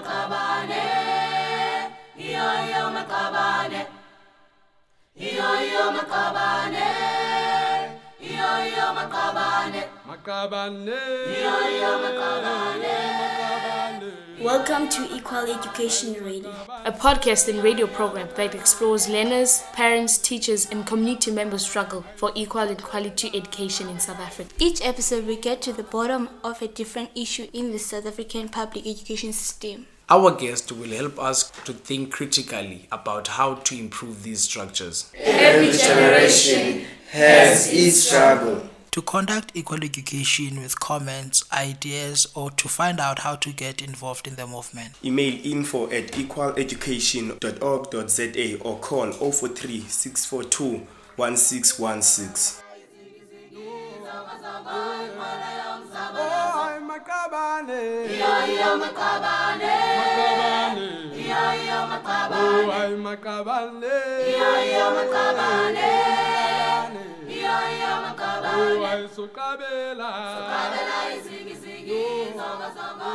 Makabane, iyo iyo Makabane, iyo iyo Makabane, iyo iyo Makabane, Makabane. iyo iyo Makabane. Welcome to Equal Education Radio. a podcast and radio program that explores learners, parents, teachers, and community members' struggle for equal and quality education in South Africa. Each episode, we get to the bottom of a different issue in the South African public education system. Our guest will help us to think critically about how to improve these structures. Every generation has its struggle. To conduct equal education with comments, ideas, or to find out how to get involved in the movement. Email info at equaleducation.org.za or call 043 642 1616. Oh, Makabane. Iyo iyo Sukabela. Kabela izigi zigi, zonga zonga,